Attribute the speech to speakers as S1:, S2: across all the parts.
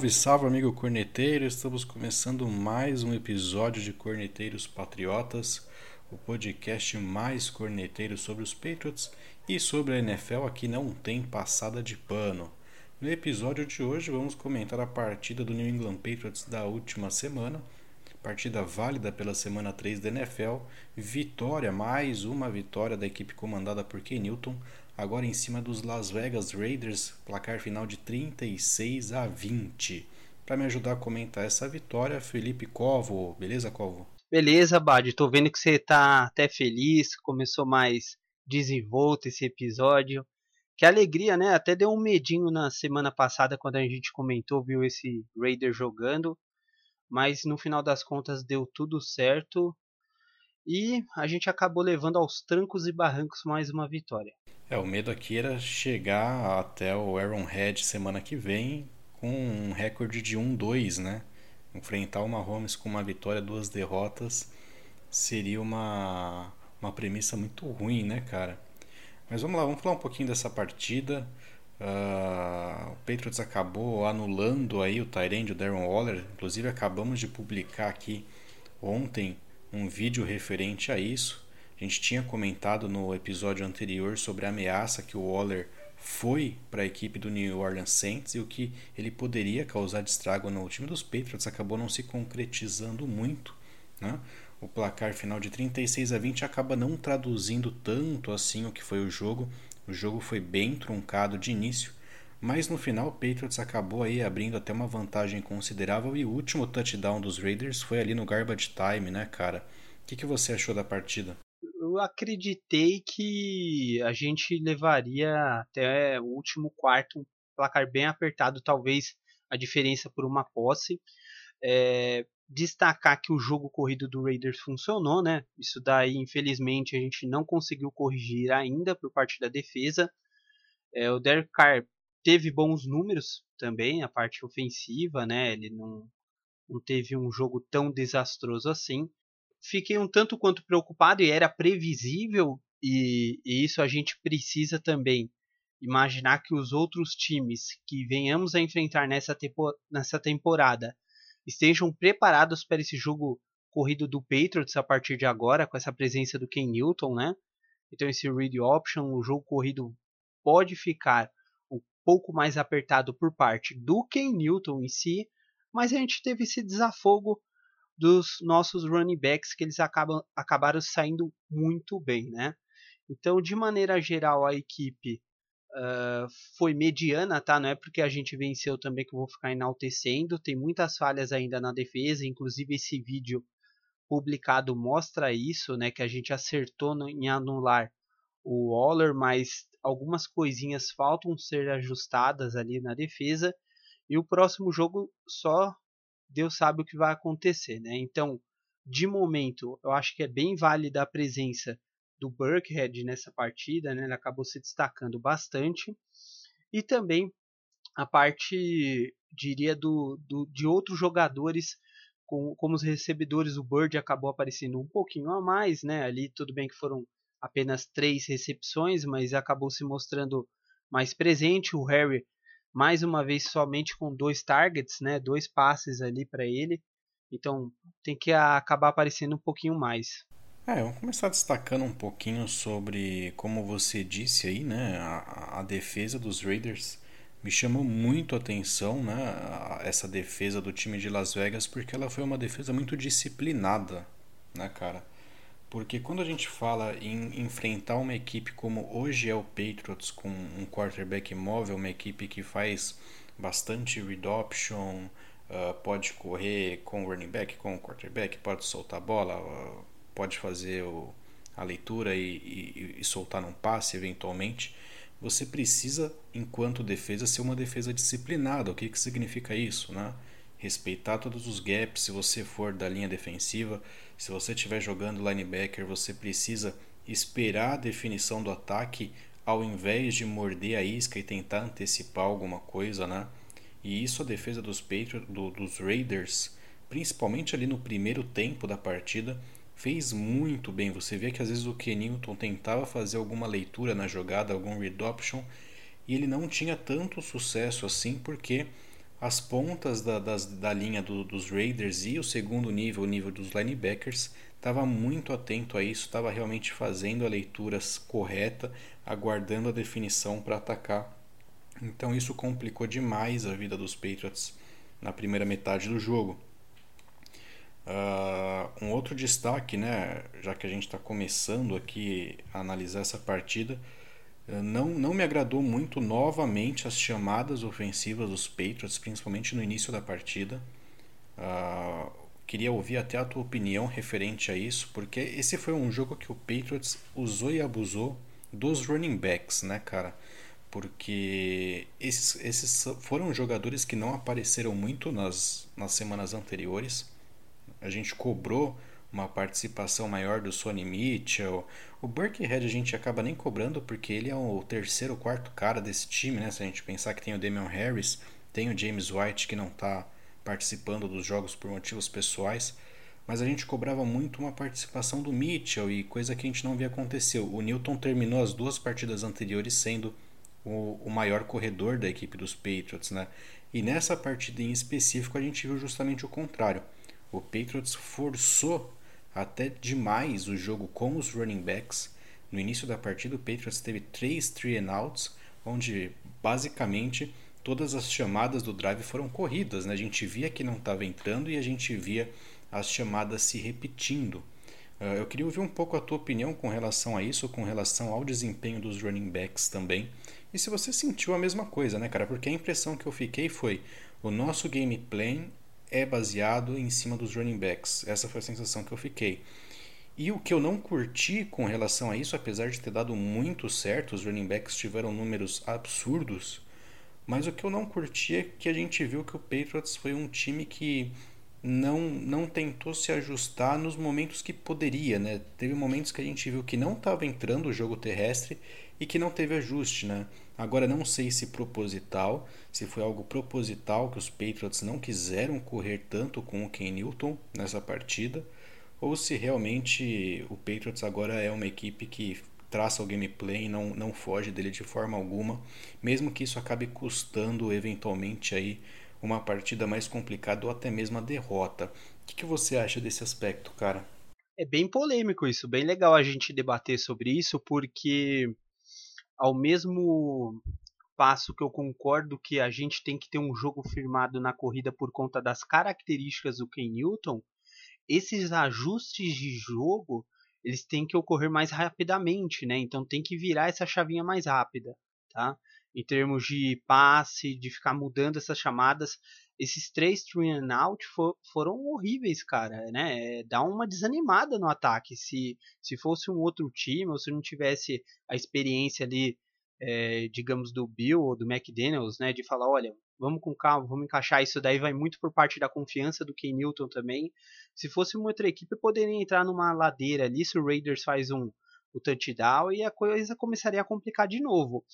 S1: Salve, salve, amigo corneteiro! Estamos começando mais um episódio de Corneteiros Patriotas, o podcast mais corneteiro sobre os Patriots e sobre a NFL. Aqui não tem passada de pano. No episódio de hoje, vamos comentar a partida do New England Patriots da última semana. Partida válida pela semana 3 da NFL. Vitória, mais uma vitória da equipe comandada por Ken Newton agora em cima dos Las Vegas Raiders, placar final de 36 a 20. Para me ajudar a comentar essa vitória, Felipe Covo. Beleza, Covo?
S2: Beleza, Bad. Tô vendo que você tá até feliz, começou mais desenvolto esse episódio. Que alegria, né? Até deu um medinho na semana passada quando a gente comentou, viu esse Raider jogando. Mas no final das contas deu tudo certo. E a gente acabou levando aos trancos e barrancos mais uma vitória.
S1: É, o medo aqui era chegar até o Arrowhead semana que vem com um recorde de 1-2, né? Enfrentar o Mahomes com uma vitória, duas derrotas seria uma, uma premissa muito ruim, né, cara? Mas vamos lá, vamos falar um pouquinho dessa partida. Uh, o Patriots acabou anulando aí o Tyrande, o Darren Waller. Inclusive acabamos de publicar aqui ontem um vídeo referente a isso. A gente tinha comentado no episódio anterior sobre a ameaça que o Waller foi para a equipe do New Orleans Saints e o que ele poderia causar de estrago no time dos Patriots acabou não se concretizando muito. Né? O placar final de 36 a 20 acaba não traduzindo tanto assim o que foi o jogo. O jogo foi bem truncado de início, mas no final o Patriots acabou aí abrindo até uma vantagem considerável e o último touchdown dos Raiders foi ali no garbage time, né, cara? O que, que você achou da partida?
S2: eu acreditei que a gente levaria até o último quarto um placar bem apertado, talvez a diferença por uma posse. É, destacar que o jogo corrido do Raiders funcionou, né? Isso daí, infelizmente, a gente não conseguiu corrigir ainda por parte da defesa. É, o Derek Carr teve bons números também, a parte ofensiva, né? Ele não, não teve um jogo tão desastroso assim fiquei um tanto quanto preocupado e era previsível, e, e isso a gente precisa também imaginar que os outros times que venhamos a enfrentar nessa, nessa temporada estejam preparados para esse jogo corrido do Patriots a partir de agora, com essa presença do Ken Newton, né? Então esse read option, o jogo corrido pode ficar pouco mais apertado por parte do Ken Newton em si, mas a gente teve esse desafogo dos nossos running backs que eles acabam, acabaram saindo muito bem, né? Então, de maneira geral, a equipe uh, foi mediana, tá? Não é porque a gente venceu também que eu vou ficar enaltecendo. Tem muitas falhas ainda na defesa, inclusive esse vídeo publicado mostra isso, né? Que a gente acertou no, em anular o Waller, mas algumas coisinhas faltam ser ajustadas ali na defesa. E o próximo jogo só Deus sabe o que vai acontecer, né? Então, de momento, eu acho que é bem válida a presença do Burkhead nessa partida, né? Ele acabou se destacando bastante. E também a parte, diria, do, do de outros jogadores, com, como os recebedores, o Bird acabou aparecendo um pouquinho a mais, né? Ali tudo bem que foram apenas três recepções, mas acabou se mostrando mais presente. O Harry mais uma vez somente com dois targets, né, dois passes ali para ele. Então tem que acabar aparecendo um pouquinho mais.
S1: É, vamos começar destacando um pouquinho sobre, como você disse aí, né, a, a defesa dos Raiders me chamou muito a atenção, né, essa defesa do time de Las Vegas, porque ela foi uma defesa muito disciplinada, né, cara. Porque quando a gente fala em enfrentar uma equipe como hoje é o Patriots, com um quarterback móvel, uma equipe que faz bastante read option, uh, pode correr com o running back, com o quarterback, pode soltar a bola, uh, pode fazer o, a leitura e, e, e soltar num passe eventualmente, você precisa, enquanto defesa, ser uma defesa disciplinada. O que, que significa isso? Né? Respeitar todos os gaps se você for da linha defensiva se você estiver jogando linebacker, você precisa esperar a definição do ataque ao invés de morder a isca e tentar antecipar alguma coisa, né? E isso a defesa dos Patriots, do, dos Raiders, principalmente ali no primeiro tempo da partida, fez muito bem. Você vê que às vezes o Kenilton tentava fazer alguma leitura na jogada, algum read option, e ele não tinha tanto sucesso assim porque as pontas da, das, da linha do, dos Raiders e o segundo nível, o nível dos linebackers, estava muito atento a isso, estava realmente fazendo a leitura correta, aguardando a definição para atacar. Então isso complicou demais a vida dos Patriots na primeira metade do jogo. Uh, um outro destaque, né, já que a gente está começando aqui a analisar essa partida, não, não me agradou muito novamente as chamadas ofensivas dos Patriots, principalmente no início da partida. Uh, queria ouvir até a tua opinião referente a isso, porque esse foi um jogo que o Patriots usou e abusou dos running backs, né, cara? Porque esses, esses foram jogadores que não apareceram muito nas, nas semanas anteriores a gente cobrou uma participação maior do Sonny Mitchell. O Burkhead a gente acaba nem cobrando porque ele é o terceiro, quarto cara desse time, né? Se a gente pensar que tem o Damian Harris, tem o James White que não está participando dos jogos por motivos pessoais, mas a gente cobrava muito uma participação do Mitchell e coisa que a gente não via acontecer. O Newton terminou as duas partidas anteriores sendo o, o maior corredor da equipe dos Patriots, né? E nessa partida em específico a gente viu justamente o contrário. O Patriots forçou até demais o jogo com os running backs. No início da partida, o Patriots teve três three and outs, onde basicamente todas as chamadas do drive foram corridas. Né? A gente via que não estava entrando e a gente via as chamadas se repetindo. Uh, eu queria ouvir um pouco a tua opinião com relação a isso, com relação ao desempenho dos running backs também. E se você sentiu a mesma coisa, né, cara? Porque a impressão que eu fiquei foi: o nosso game plan é baseado em cima dos running backs. Essa foi a sensação que eu fiquei. E o que eu não curti com relação a isso, apesar de ter dado muito certo, os running backs tiveram números absurdos, mas o que eu não curti é que a gente viu que o Patriots foi um time que não, não tentou se ajustar nos momentos que poderia, né? Teve momentos que a gente viu que não estava entrando o jogo terrestre e que não teve ajuste, né? Agora não sei se proposital, se foi algo proposital que os Patriots não quiseram correr tanto com o Ken Newton nessa partida, ou se realmente o Patriots agora é uma equipe que traça o gameplay e não, não foge dele de forma alguma, mesmo que isso acabe custando eventualmente aí uma partida mais complicada ou até mesmo a derrota. O que, que você acha desse aspecto, cara?
S2: É bem polêmico isso, bem legal a gente debater sobre isso, porque ao mesmo passo que eu concordo que a gente tem que ter um jogo firmado na corrida por conta das características do Ken Newton, esses ajustes de jogo eles têm que ocorrer mais rapidamente, né? Então tem que virar essa chavinha mais rápida, tá? Em termos de passe, de ficar mudando essas chamadas, esses três three and out for, foram horríveis, cara, né? Dá uma desanimada no ataque. Se, se fosse um outro time, ou se não tivesse a experiência ali, é, digamos, do Bill ou do McDaniels, né? De falar, olha, vamos com calma, vamos encaixar isso daí, vai muito por parte da confiança do Ken Newton também. Se fosse uma outra equipe, poderia entrar numa ladeira ali, se o Raiders faz um o touchdown e a coisa começaria a complicar de novo.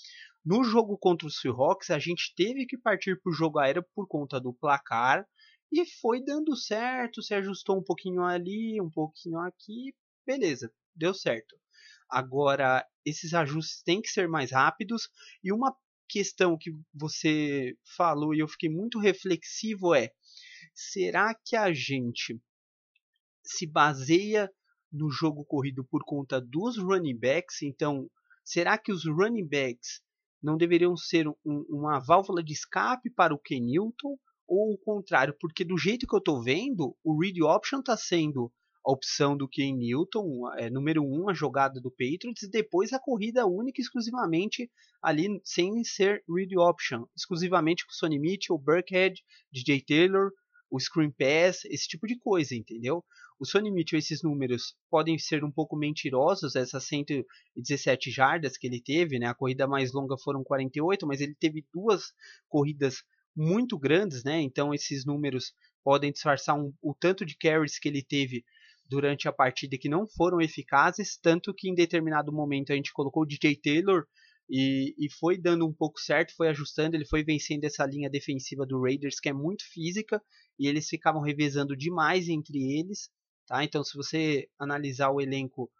S2: No jogo contra os Seahawks, a gente teve que partir para o jogo aéreo por conta do placar e foi dando certo, se ajustou um pouquinho ali, um pouquinho aqui, beleza, deu certo. Agora, esses ajustes têm que ser mais rápidos e uma questão que você falou e eu fiquei muito reflexivo é: será que a gente se baseia no jogo corrido por conta dos running backs? Então, será que os running backs não deveriam ser um, uma válvula de escape para o Ken Newton ou o contrário? Porque do jeito que eu estou vendo, o read option está sendo a opção do Ken Newton, é, número um, a jogada do Patriots, e depois a corrida única exclusivamente ali sem ser read option, exclusivamente com Sonny Mitchell, Burkhead, DJ Taylor, o screen pass, esse tipo de coisa, entendeu? O Sonny Mitchell, esses números podem ser um pouco mentirosos, essas 117 jardas que ele teve, né? A corrida mais longa foram 48, mas ele teve duas corridas muito grandes, né? Então esses números podem disfarçar um, o tanto de carries que ele teve durante a partida que não foram eficazes, tanto que em determinado momento a gente colocou o DJ Taylor e, e, foi dando um pouco certo, foi ajustando, ele foi vencendo essa linha defensiva do Raiders que é muito física e eles ficavam revezando demais entre eles. Tá? Então, se você analisar o elenco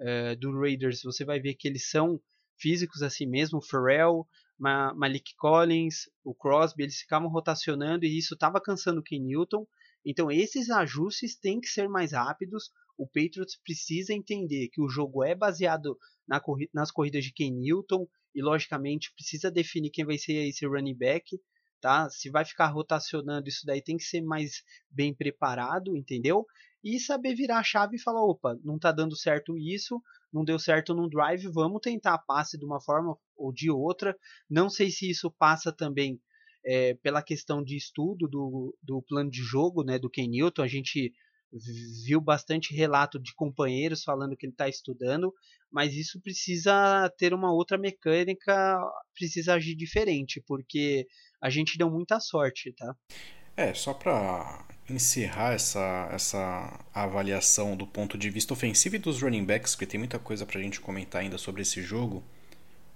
S2: uh, do Raiders, você vai ver que eles são físicos assim mesmo. O Pharrell, Malik Collins, o Crosby, eles ficavam rotacionando e isso estava cansando o Ken Newton. Então esses ajustes têm que ser mais rápidos. O Patriots precisa entender que o jogo é baseado na corri nas corridas de Ken Newton e logicamente precisa definir quem vai ser esse running back, tá? Se vai ficar rotacionando isso daí tem que ser mais bem preparado, entendeu? E saber virar a chave e falar, opa, não está dando certo isso, não deu certo no drive, vamos tentar passe de uma forma ou de outra. Não sei se isso passa também é, pela questão de estudo do, do plano de jogo né, do Ken Newton. A gente viu bastante relato de companheiros falando que ele está estudando, mas isso precisa ter uma outra mecânica, precisa agir diferente, porque a gente deu muita sorte, tá?
S1: É, só para encerrar essa, essa avaliação do ponto de vista ofensivo e dos running backs, porque tem muita coisa para a gente comentar ainda sobre esse jogo.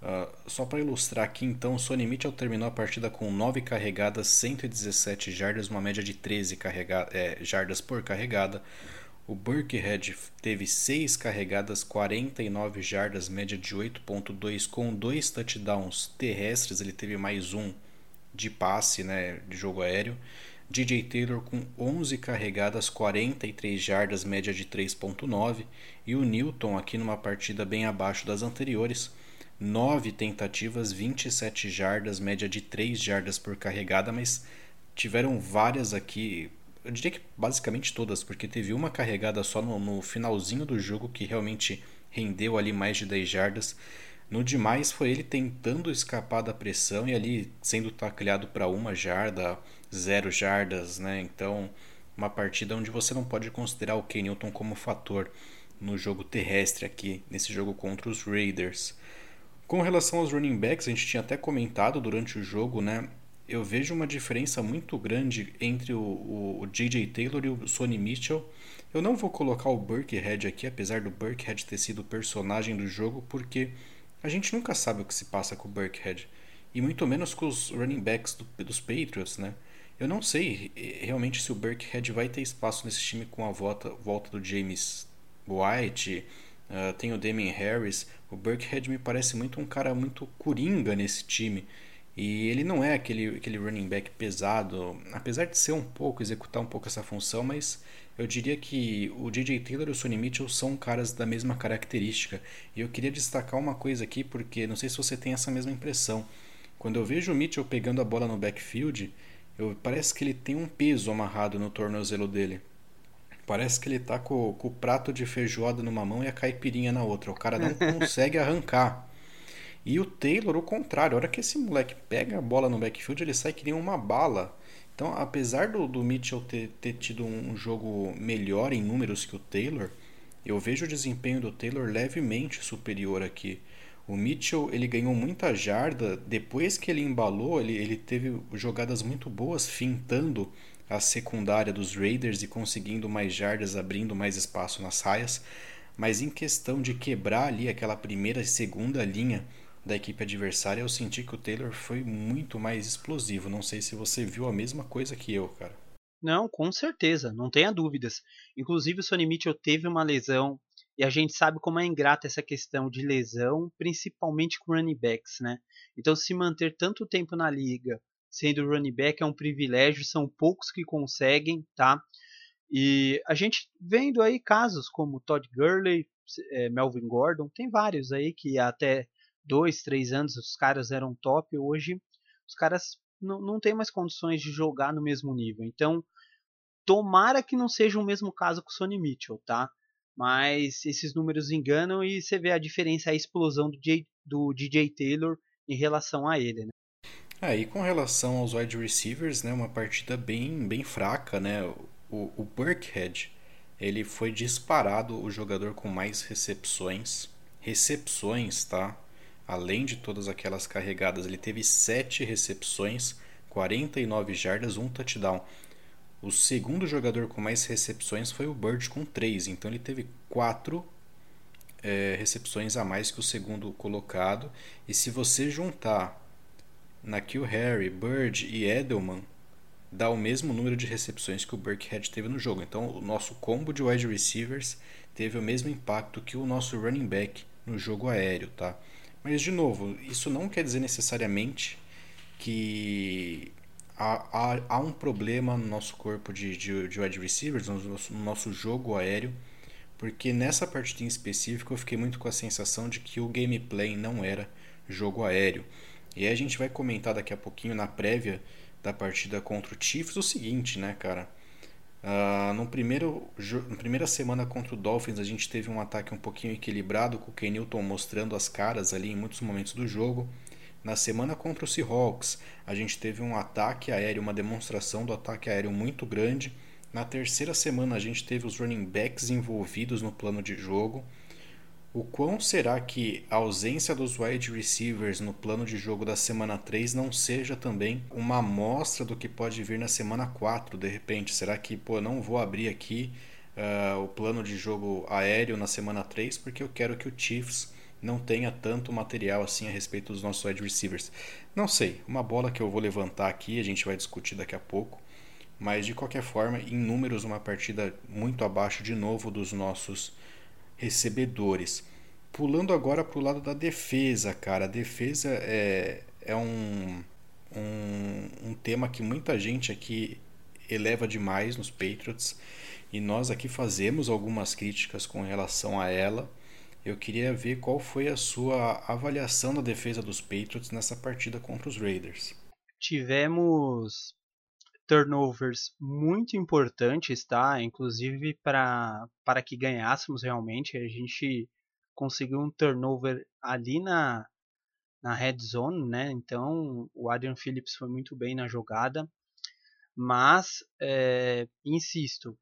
S1: Uh, só para ilustrar aqui, então, o Sonny Mitchell terminou a partida com 9 carregadas, 117 jardas, uma média de 13 carrega é, jardas por carregada. O Burkhead teve 6 carregadas, 49 jardas, média de 8.2, com dois touchdowns terrestres. Ele teve mais um de passe, né, de jogo aéreo. DJ Taylor com 11 carregadas, 43 jardas, média de 3.9, e o Newton aqui numa partida bem abaixo das anteriores, 9 tentativas, 27 jardas, média de 3 jardas por carregada, mas tiveram várias aqui, eu diria que basicamente todas, porque teve uma carregada só no, no finalzinho do jogo que realmente rendeu ali mais de 10 jardas. No demais foi ele tentando escapar da pressão e ali sendo tacleado para uma jarda, zero jardas, né? Então, uma partida onde você não pode considerar o Kenilton como fator no jogo terrestre aqui, nesse jogo contra os Raiders. Com relação aos running backs, a gente tinha até comentado durante o jogo, né? Eu vejo uma diferença muito grande entre o, o, o J.J. Taylor e o Sonny Mitchell. Eu não vou colocar o Burkhead aqui, apesar do Burkhead ter sido o personagem do jogo, porque a gente nunca sabe o que se passa com o Burkhead. E muito menos com os running backs do, dos Patriots, né? Eu não sei realmente se o Burkhead vai ter espaço nesse time com a volta, volta do James White, uh, tem o Damien Harris. O Burkhead me parece muito um cara muito coringa nesse time. E ele não é aquele, aquele running back pesado, apesar de ser um pouco, executar um pouco essa função, mas eu diria que o DJ Taylor e o Sonny Mitchell são caras da mesma característica. E eu queria destacar uma coisa aqui, porque não sei se você tem essa mesma impressão. Quando eu vejo o Mitchell pegando a bola no backfield, eu, parece que ele tem um peso amarrado no tornozelo dele. Parece que ele tá com, com o prato de feijoada numa mão e a caipirinha na outra. O cara não consegue arrancar. E o Taylor, o contrário, a hora que esse moleque pega a bola no backfield, ele sai que nem uma bala. Então, apesar do, do Mitchell ter, ter tido um jogo melhor em números que o Taylor, eu vejo o desempenho do Taylor levemente superior aqui. O Mitchell ele ganhou muita jarda depois que ele embalou, ele, ele teve jogadas muito boas fintando a secundária dos Raiders e conseguindo mais jardas, abrindo mais espaço nas raias. Mas em questão de quebrar ali aquela primeira e segunda linha da equipe adversária, eu senti que o Taylor foi muito mais explosivo. Não sei se você viu a mesma coisa que eu, cara.
S2: Não, com certeza, não tenha dúvidas. Inclusive o Sonny Mitchell teve uma lesão e a gente sabe como é ingrata essa questão de lesão, principalmente com running backs, né? Então, se manter tanto tempo na liga sendo running back é um privilégio, são poucos que conseguem, tá? E a gente vendo aí casos como Todd Gurley, é, Melvin Gordon, tem vários aí que até dois, três anos os caras eram top, hoje os caras não, não têm mais condições de jogar no mesmo nível. Então, tomara que não seja o mesmo caso com o Sonny Mitchell, tá? mas esses números enganam e você vê a diferença, a explosão do, J, do DJ Taylor em relação a ele. Né?
S1: É, e com relação aos wide receivers, né, uma partida bem, bem fraca, né? O, o Burkhead, ele foi disparado o jogador com mais recepções. Recepções, tá? Além de todas aquelas carregadas, ele teve 7 recepções, 49 jardas, um touchdown. O segundo jogador com mais recepções foi o Bird com 3, então ele teve 4 é, recepções a mais que o segundo colocado. E se você juntar na Kill Harry, Bird e Edelman, dá o mesmo número de recepções que o Burkhead teve no jogo. Então o nosso combo de wide receivers teve o mesmo impacto que o nosso running back no jogo aéreo, tá? Mas, de novo, isso não quer dizer necessariamente que há, há, há um problema no nosso corpo de, de, de wide receivers, no nosso, no nosso jogo aéreo, porque nessa partida em específico eu fiquei muito com a sensação de que o gameplay não era jogo aéreo. E aí a gente vai comentar daqui a pouquinho na prévia da partida contra o Chiefs o seguinte, né, cara? Uh, no primeiro, na primeira semana contra o Dolphins, a gente teve um ataque um pouquinho equilibrado, com o Ken Newton mostrando as caras ali em muitos momentos do jogo. Na semana contra o Seahawks, a gente teve um ataque aéreo, uma demonstração do ataque aéreo muito grande. Na terceira semana, a gente teve os running backs envolvidos no plano de jogo. O quão será que a ausência dos wide receivers no plano de jogo da semana 3 não seja também uma amostra do que pode vir na semana 4, de repente? Será que, pô, não vou abrir aqui uh, o plano de jogo aéreo na semana 3 porque eu quero que o Chiefs não tenha tanto material assim a respeito dos nossos wide receivers? Não sei, uma bola que eu vou levantar aqui, a gente vai discutir daqui a pouco. Mas de qualquer forma, em números, uma partida muito abaixo de novo dos nossos recebedores. Pulando agora para o lado da defesa, cara. A defesa é, é um, um, um tema que muita gente aqui eleva demais nos Patriots e nós aqui fazemos algumas críticas com relação a ela. Eu queria ver qual foi a sua avaliação da defesa dos Patriots nessa partida contra os Raiders.
S2: Tivemos turnovers muito importantes, tá? Inclusive para que ganhássemos realmente, a gente conseguiu um turnover ali na na red zone, né? Então o Adrian Phillips foi muito bem na jogada, mas é, insisto,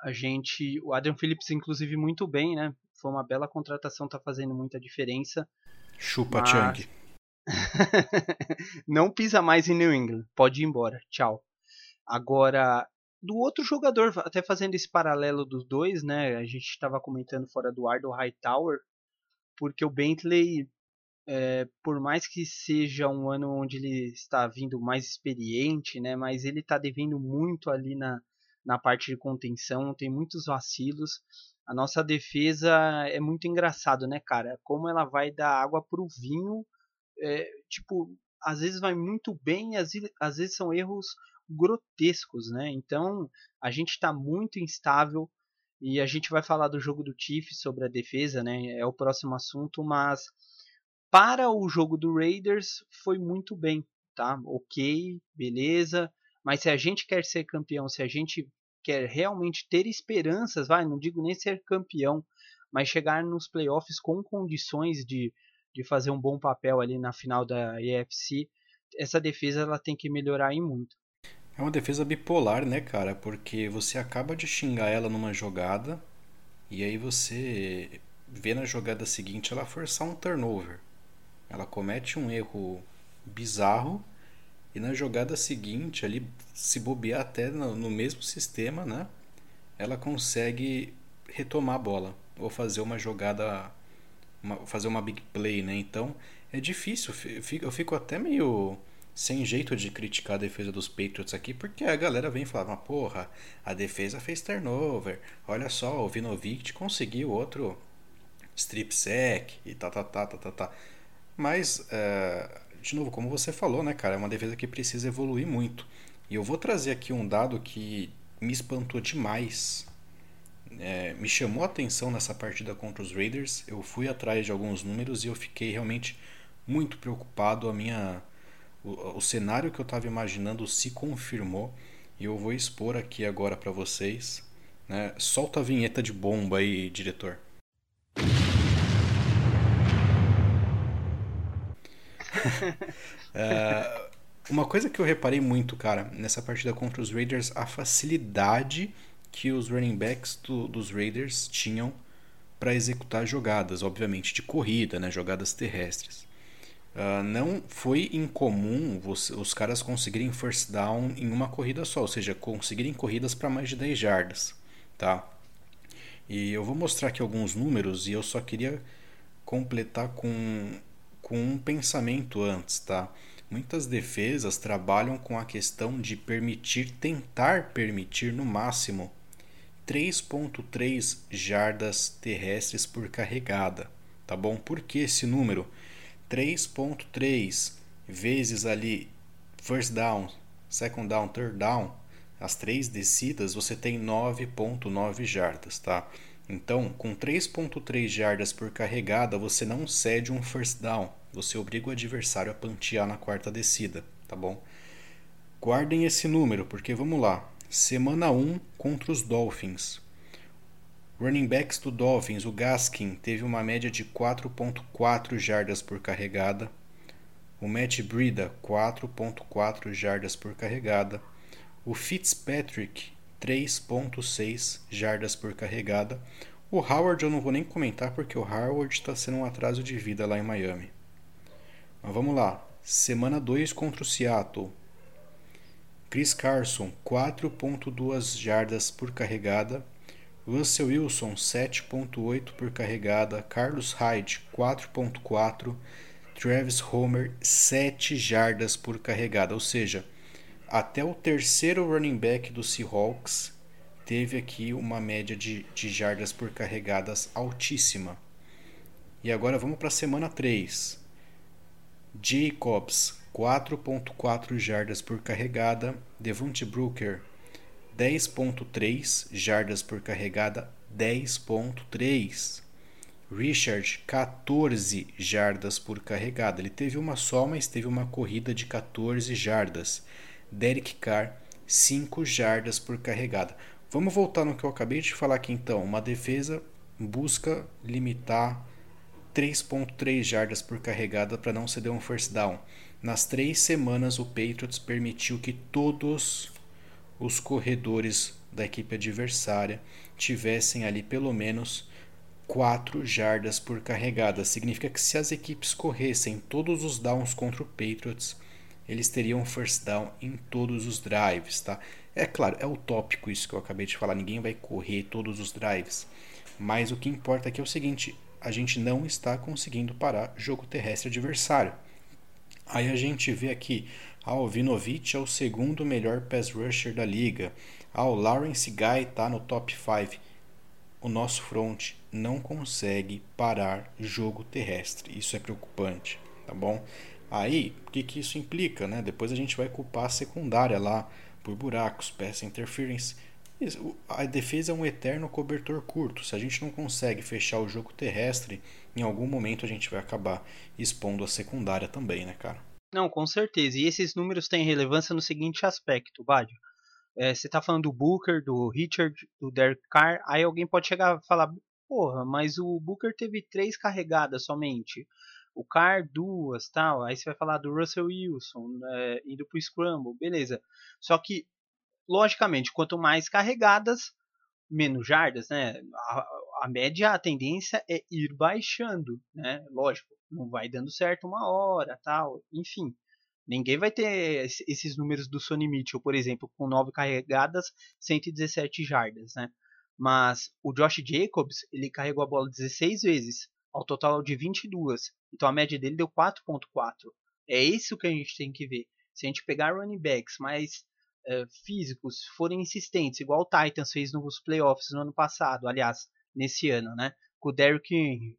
S2: a gente, o Adrian Phillips inclusive muito bem, né? Foi uma bela contratação, tá fazendo muita diferença.
S1: Chupa mas... Chang.
S2: não pisa mais em New England, pode ir embora, tchau. Agora, do outro jogador, até fazendo esse paralelo dos dois, né? A gente estava comentando fora do ar do Hightower, porque o Bentley, é, por mais que seja um ano onde ele está vindo mais experiente, né? Mas ele está devendo muito ali na, na parte de contenção, tem muitos vacilos. A nossa defesa é muito engraçado, né, cara? Como ela vai dar água pro vinho, é, tipo, às vezes vai muito bem, às, às vezes são erros grotescos, né? Então a gente está muito instável e a gente vai falar do jogo do Chiefs sobre a defesa, né? É o próximo assunto, mas para o jogo do Raiders foi muito bem, tá? Ok, beleza. Mas se a gente quer ser campeão, se a gente quer realmente ter esperanças, vai, não digo nem ser campeão, mas chegar nos playoffs com condições de, de fazer um bom papel ali na final da EFC, essa defesa ela tem que melhorar em muito.
S1: É uma defesa bipolar, né, cara? Porque você acaba de xingar ela numa jogada e aí você vê na jogada seguinte ela forçar um turnover. Ela comete um erro bizarro e na jogada seguinte, ali, se bobear até no, no mesmo sistema, né? Ela consegue retomar a bola ou fazer uma jogada, uma, fazer uma big play, né? Então é difícil. Eu fico até meio sem jeito de criticar a defesa dos Patriots aqui, porque a galera vem falar, mas porra, a defesa fez turnover, olha só, o Vinovic conseguiu outro strip e tá, tá, tá, tá, tá, tá. Mas, é, de novo, como você falou, né, cara, é uma defesa que precisa evoluir muito. E eu vou trazer aqui um dado que me espantou demais. É, me chamou a atenção nessa partida contra os Raiders. Eu fui atrás de alguns números e eu fiquei realmente muito preocupado. A minha o, o cenário que eu estava imaginando se confirmou e eu vou expor aqui agora para vocês. Né? Solta a vinheta de bomba aí, diretor. é, uma coisa que eu reparei muito, cara, nessa partida contra os Raiders, a facilidade que os running backs do, dos Raiders tinham para executar jogadas, obviamente de corrida, né, jogadas terrestres. Uh, não foi incomum você, os caras conseguirem first down em uma corrida só, ou seja, conseguirem corridas para mais de 10 jardas, tá? E eu vou mostrar aqui alguns números e eu só queria completar com, com um pensamento antes, tá? Muitas defesas trabalham com a questão de permitir, tentar permitir no máximo 3.3 jardas terrestres por carregada, tá bom? Por que esse número? 3.3 vezes ali first down, second down, third down, as três descidas, você tem 9.9 jardas, tá? Então, com 3.3 jardas por carregada, você não cede um first down, você obriga o adversário a pantear na quarta descida, tá bom? Guardem esse número, porque vamos lá. Semana 1 contra os Dolphins. Running backs do Dolphins, o Gaskin teve uma média de 4.4 jardas por carregada. O Matt Brida, 4.4 jardas por carregada. O Fitzpatrick, 3.6 jardas por carregada. O Howard eu não vou nem comentar porque o Howard está sendo um atraso de vida lá em Miami. Mas vamos lá. Semana 2 contra o Seattle. Chris Carson, 4.2 jardas por carregada. Russell Wilson, 7.8 por carregada. Carlos Hyde, 4.4. Travis Homer, 7 jardas por carregada. Ou seja, até o terceiro running back do Seahawks teve aqui uma média de, de jardas por carregadas altíssima. E agora vamos para a semana 3. Jacobs, 4.4 jardas por carregada. Devonte Brooker, 10.3 jardas por carregada, 10.3. Richard, 14 jardas por carregada. Ele teve uma só, mas teve uma corrida de 14 jardas. Derek Carr, 5 jardas por carregada. Vamos voltar no que eu acabei de falar aqui então. Uma defesa busca limitar 3.3 jardas por carregada para não ceder um first down. Nas três semanas, o Patriots permitiu que todos os corredores da equipe adversária tivessem ali pelo menos 4 jardas por carregada. Significa que se as equipes corressem todos os downs contra o Patriots, eles teriam first down em todos os drives, tá? É claro, é utópico isso que eu acabei de falar, ninguém vai correr todos os drives. Mas o que importa aqui é o seguinte, a gente não está conseguindo parar jogo terrestre adversário. Aí a gente vê aqui, ah, o Vinovich é o segundo melhor pass rusher da liga. Ah, o Lawrence Guy está no top 5. O nosso front não consegue parar jogo terrestre. Isso é preocupante, tá bom? Aí, o que, que isso implica, né? Depois a gente vai culpar a secundária lá por buracos, pass interference a defesa é um eterno cobertor curto. Se a gente não consegue fechar o jogo terrestre, em algum momento a gente vai acabar expondo a secundária também, né, cara?
S2: Não, com certeza. E esses números têm relevância no seguinte aspecto, Badio. É, você está falando do Booker, do Richard, do Derek Carr, aí alguém pode chegar e falar, porra, mas o Booker teve três carregadas somente. O Carr, duas, tal. Aí você vai falar do Russell Wilson, é, indo pro Scramble, beleza. Só que logicamente, quanto mais carregadas, menos jardas, né? A, a, média, a tendência é ir baixando, né? Lógico, não vai dando certo uma hora, tal, enfim. Ninguém vai ter esses números do Sonny Mitchell, por exemplo, com 9 carregadas, 117 jardas, né? Mas o Josh Jacobs, ele carregou a bola 16 vezes, ao total de 22. Então a média dele deu 4.4. É isso que a gente tem que ver. Se a gente pegar running backs mais físicos forem insistentes, igual o Titans fez nos playoffs no ano passado, aliás, nesse ano, né? Com o Derrick Henry.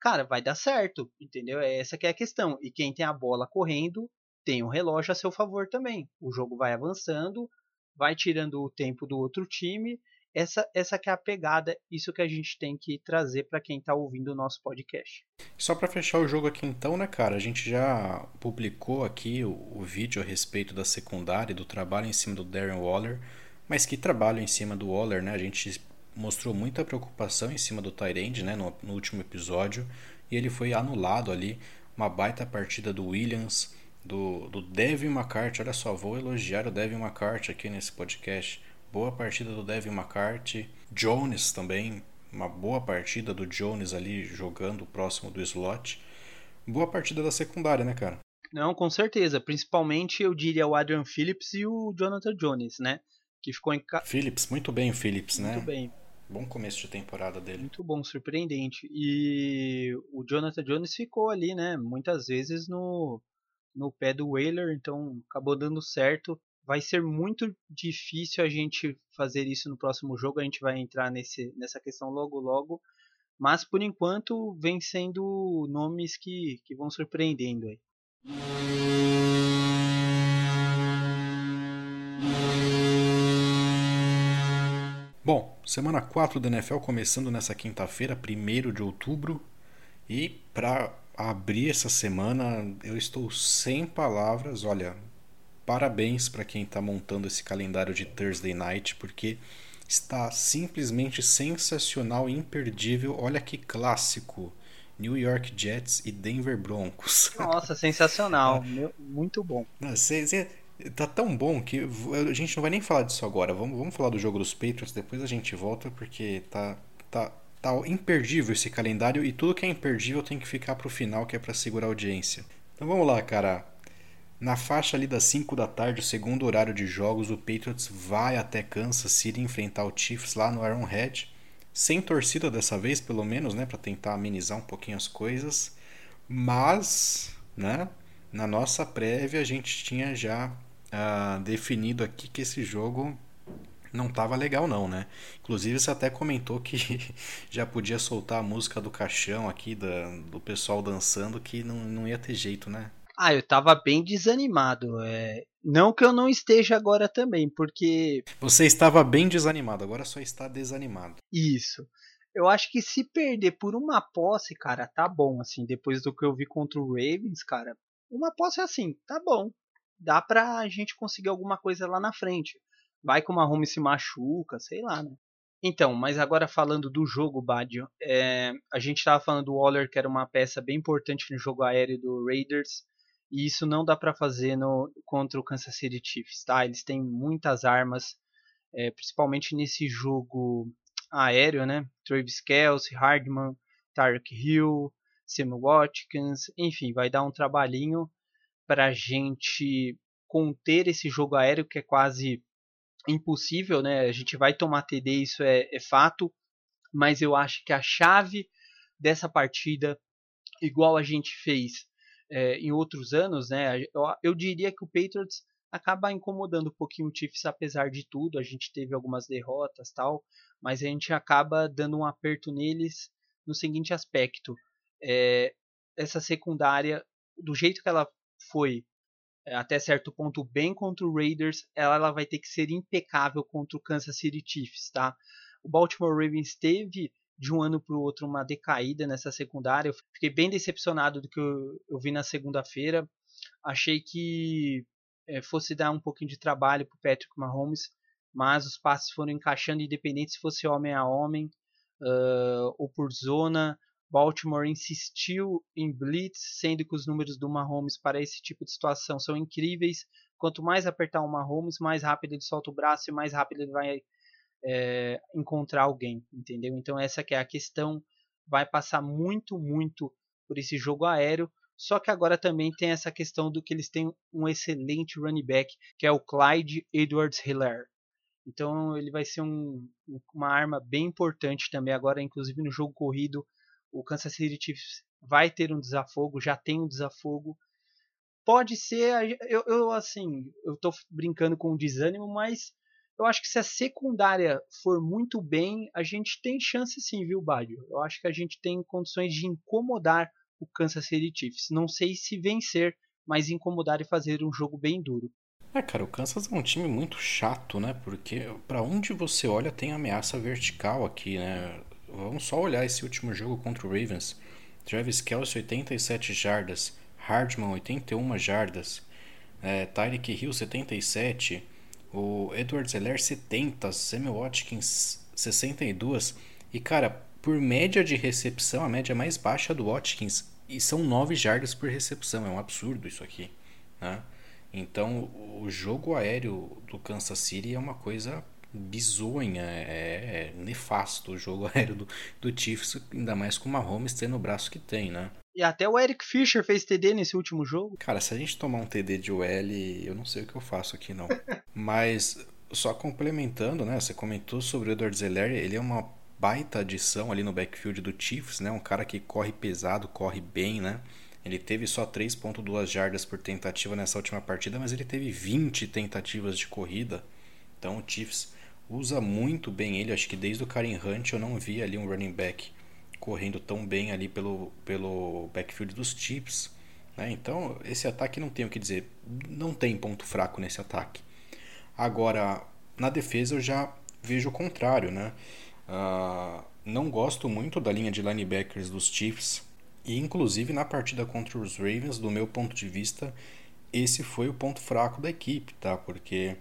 S2: Cara, vai dar certo, entendeu? É essa que é a questão. E quem tem a bola correndo tem o relógio a seu favor também. O jogo vai avançando, vai tirando o tempo do outro time essa, essa que é a pegada, isso que a gente tem que trazer para quem está ouvindo o nosso podcast.
S1: Só para fechar o jogo aqui então, né, cara? A gente já publicou aqui o, o, vídeo a respeito da secundária e do trabalho em cima do Darren Waller, mas que trabalho em cima do Waller, né? A gente mostrou muita preocupação em cima do Tyrande, né, no, no último episódio, e ele foi anulado ali, uma baita partida do Williams, do, do Devin McCarthy, olha só, vou elogiar o Devin McCarthy aqui nesse podcast, Boa partida do Devin McCarthy. Jones também, uma boa partida do Jones ali jogando próximo do slot. Boa partida da secundária, né, cara?
S2: Não, com certeza. Principalmente eu diria o Adrian Phillips e o Jonathan Jones, né? Que ficou em.
S1: Phillips, muito bem o Phillips,
S2: muito
S1: né?
S2: Muito bem.
S1: Bom começo de temporada dele.
S2: Muito bom, surpreendente. E o Jonathan Jones ficou ali, né? Muitas vezes no, no pé do Whaler, então acabou dando certo vai ser muito difícil a gente fazer isso no próximo jogo. A gente vai entrar nesse, nessa questão logo logo. Mas por enquanto vem sendo nomes que, que vão surpreendendo aí.
S1: Bom, semana 4 da NFL começando nessa quinta-feira, 1 de outubro. E para abrir essa semana, eu estou sem palavras. Olha, parabéns para quem está montando esse calendário de Thursday Night, porque está simplesmente sensacional e imperdível. Olha que clássico! New York Jets e Denver Broncos.
S2: Nossa, sensacional, muito bom.
S1: Cê, cê, tá tão bom que a gente não vai nem falar disso agora. Vamos, vamos falar do jogo dos Patriots, depois a gente volta, porque tá, tá, tá imperdível esse calendário e tudo que é imperdível tem que ficar pro final, que é para segurar a audiência. Então vamos lá, cara. Na faixa ali das 5 da tarde, o segundo horário de jogos, o Patriots vai até Kansas City enfrentar o Chiefs lá no Arrowhead. Sem torcida dessa vez, pelo menos, né, para tentar amenizar um pouquinho as coisas. Mas, né, na nossa prévia a gente tinha já uh, definido aqui que esse jogo não estava legal não, né? Inclusive você até comentou que já podia soltar a música do caixão aqui da, do pessoal dançando que não, não ia ter jeito, né?
S2: Ah, eu tava bem desanimado. É... Não que eu não esteja agora também, porque.
S1: Você estava bem desanimado, agora só está desanimado.
S2: Isso. Eu acho que se perder por uma posse, cara, tá bom, assim, depois do que eu vi contra o Ravens, cara, uma posse assim, tá bom. Dá pra gente conseguir alguma coisa lá na frente. Vai que uma home se machuca, sei lá, né? Então, mas agora falando do jogo, Badio, é, a gente estava falando do Waller, que era uma peça bem importante no jogo aéreo do Raiders. E isso não dá para fazer no, contra o Kansas City Chiefs, tá? Eles têm muitas armas, é, principalmente nesse jogo aéreo, né? Travis Kelce, Hardman, Tarek Hill, Sam Watkins, enfim, vai dar um trabalhinho para a gente conter esse jogo aéreo que é quase impossível, né? A gente vai tomar TD, isso é, é fato, mas eu acho que a chave dessa partida, igual a gente fez é, em outros anos, né? Eu, eu, diria que o Patriots acaba incomodando um pouquinho o Chiefs apesar de tudo. A gente teve algumas derrotas tal, mas a gente acaba dando um aperto neles no seguinte aspecto: é, essa secundária, do jeito que ela foi é, até certo ponto bem contra o Raiders, ela, ela vai ter que ser impecável contra o Kansas City Chiefs, tá? O Baltimore Ravens teve de um ano para o outro uma decaída nessa secundária. Eu fiquei bem decepcionado do que eu, eu vi na segunda-feira. Achei que é, fosse dar um pouquinho de trabalho para o Patrick Mahomes, mas os passes foram encaixando independente se fosse homem a homem uh, ou por zona. Baltimore insistiu em blitz, sendo que os números do Mahomes para esse tipo de situação são incríveis. Quanto mais apertar o Mahomes, mais rápido ele solta o braço e mais rápido ele vai é, encontrar alguém, entendeu? Então essa que é a questão, vai passar muito, muito por esse jogo aéreo. Só que agora também tem essa questão do que eles têm um excelente running back, que é o Clyde Edwards-Helaire. Então ele vai ser um, uma arma bem importante também agora, inclusive no jogo corrido. O Kansas City Chiefs vai ter um desafogo, já tem um desafogo. Pode ser, eu, eu assim, eu tô brincando com o desânimo, mas eu acho que se a secundária for muito bem, a gente tem chance sim, viu, Bádio? Eu acho que a gente tem condições de incomodar o Kansas City Chiefs. Não sei se vencer, mas incomodar e fazer um jogo bem duro.
S1: É, cara, o Kansas é um time muito chato, né? Porque para onde você olha tem ameaça vertical aqui, né? Vamos só olhar esse último jogo contra o Ravens. Travis Kelce 87 jardas, Hardman 81 jardas, é, Tyreek Hill 77, o Edward Zeller 70, Samuel Watkins 62. E cara, por média de recepção, a média mais baixa do Watkins e são 9 jardas por recepção. É um absurdo isso aqui. Né? Então o jogo aéreo do Kansas City é uma coisa bizonha, é, é nefasto o jogo aéreo do, do Chiefs, ainda mais com o Mahomes tendo o braço que tem, né?
S2: E até o Eric Fischer fez TD nesse último jogo.
S1: Cara, se a gente tomar um TD de OL, eu não sei o que eu faço aqui não. Mas só complementando, né? Você comentou sobre o Edward Zeller, ele é uma baita adição ali no backfield do Chiefs, né? Um cara que corre pesado, corre bem, né? Ele teve só 3.2 jardas por tentativa nessa última partida, mas ele teve 20 tentativas de corrida. Então o Chiefs usa muito bem ele. Acho que desde o Karim Hunt eu não vi ali um running back correndo tão bem ali pelo, pelo backfield dos Chiefs. Né? Então, esse ataque não tem o que dizer. Não tem ponto fraco nesse ataque. Agora, na defesa eu já vejo o contrário. Né? Uh, não gosto muito da linha de linebackers dos Chiefs. E, inclusive, na partida contra os Ravens, do meu ponto de vista, esse foi o ponto fraco da equipe, tá? Porque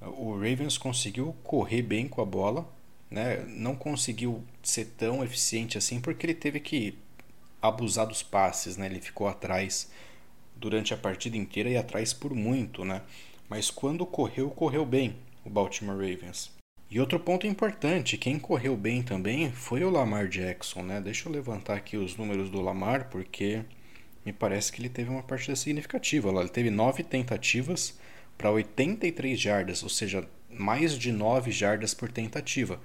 S1: o Ravens conseguiu correr bem com a bola, né? Não conseguiu ser tão eficiente assim porque ele teve que abusar dos passes, né? Ele ficou atrás durante a partida inteira e atrás por muito, né? Mas quando correu, correu bem o Baltimore Ravens. E outro ponto importante, quem correu bem também foi o Lamar Jackson, né? Deixa eu levantar aqui os números do Lamar porque me parece que ele teve uma partida significativa. Ele teve nove tentativas para 83 jardas, ou seja, mais de 9 jardas por tentativa.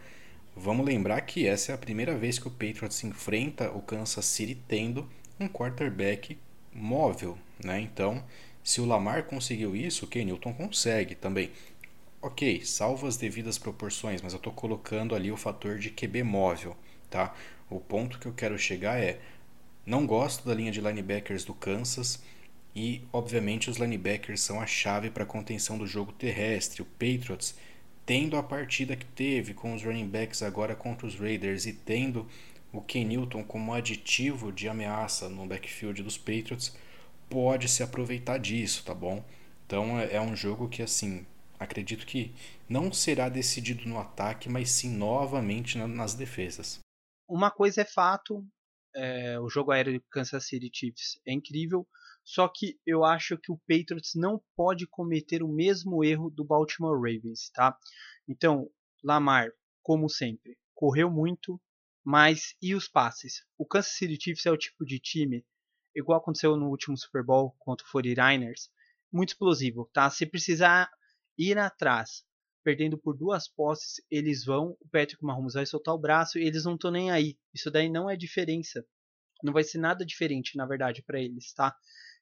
S1: Vamos lembrar que essa é a primeira vez que o Patriots enfrenta o Kansas City tendo um quarterback móvel, né? Então, se o Lamar conseguiu isso, o Ken Newton consegue também. Ok, salvo as devidas proporções, mas eu estou colocando ali o fator de QB móvel, tá? O ponto que eu quero chegar é não gosto da linha de linebackers do Kansas e, obviamente, os linebackers são a chave para a contenção do jogo terrestre. O Patriots, tendo a partida que teve com os running backs agora contra os Raiders e tendo o Ken Newton como aditivo de ameaça no backfield dos Patriots, pode se aproveitar disso, tá bom? Então é, é um jogo que, assim, acredito que não será decidido no ataque, mas sim novamente nas defesas.
S2: Uma coisa é fato, é, o jogo aéreo de Kansas City Chiefs é incrível, só que eu acho que o Patriots não pode cometer o mesmo erro do Baltimore Ravens, tá? Então, Lamar, como sempre, correu muito, mas e os passes? O Kansas City Chiefs é o tipo de time, igual aconteceu no último Super Bowl contra o 49ers, muito explosivo, tá? Se precisar ir atrás, perdendo por duas posses, eles vão, o Patrick Mahomes vai soltar o braço e eles não estão nem aí. Isso daí não é diferença. Não vai ser nada diferente, na verdade, para eles, tá?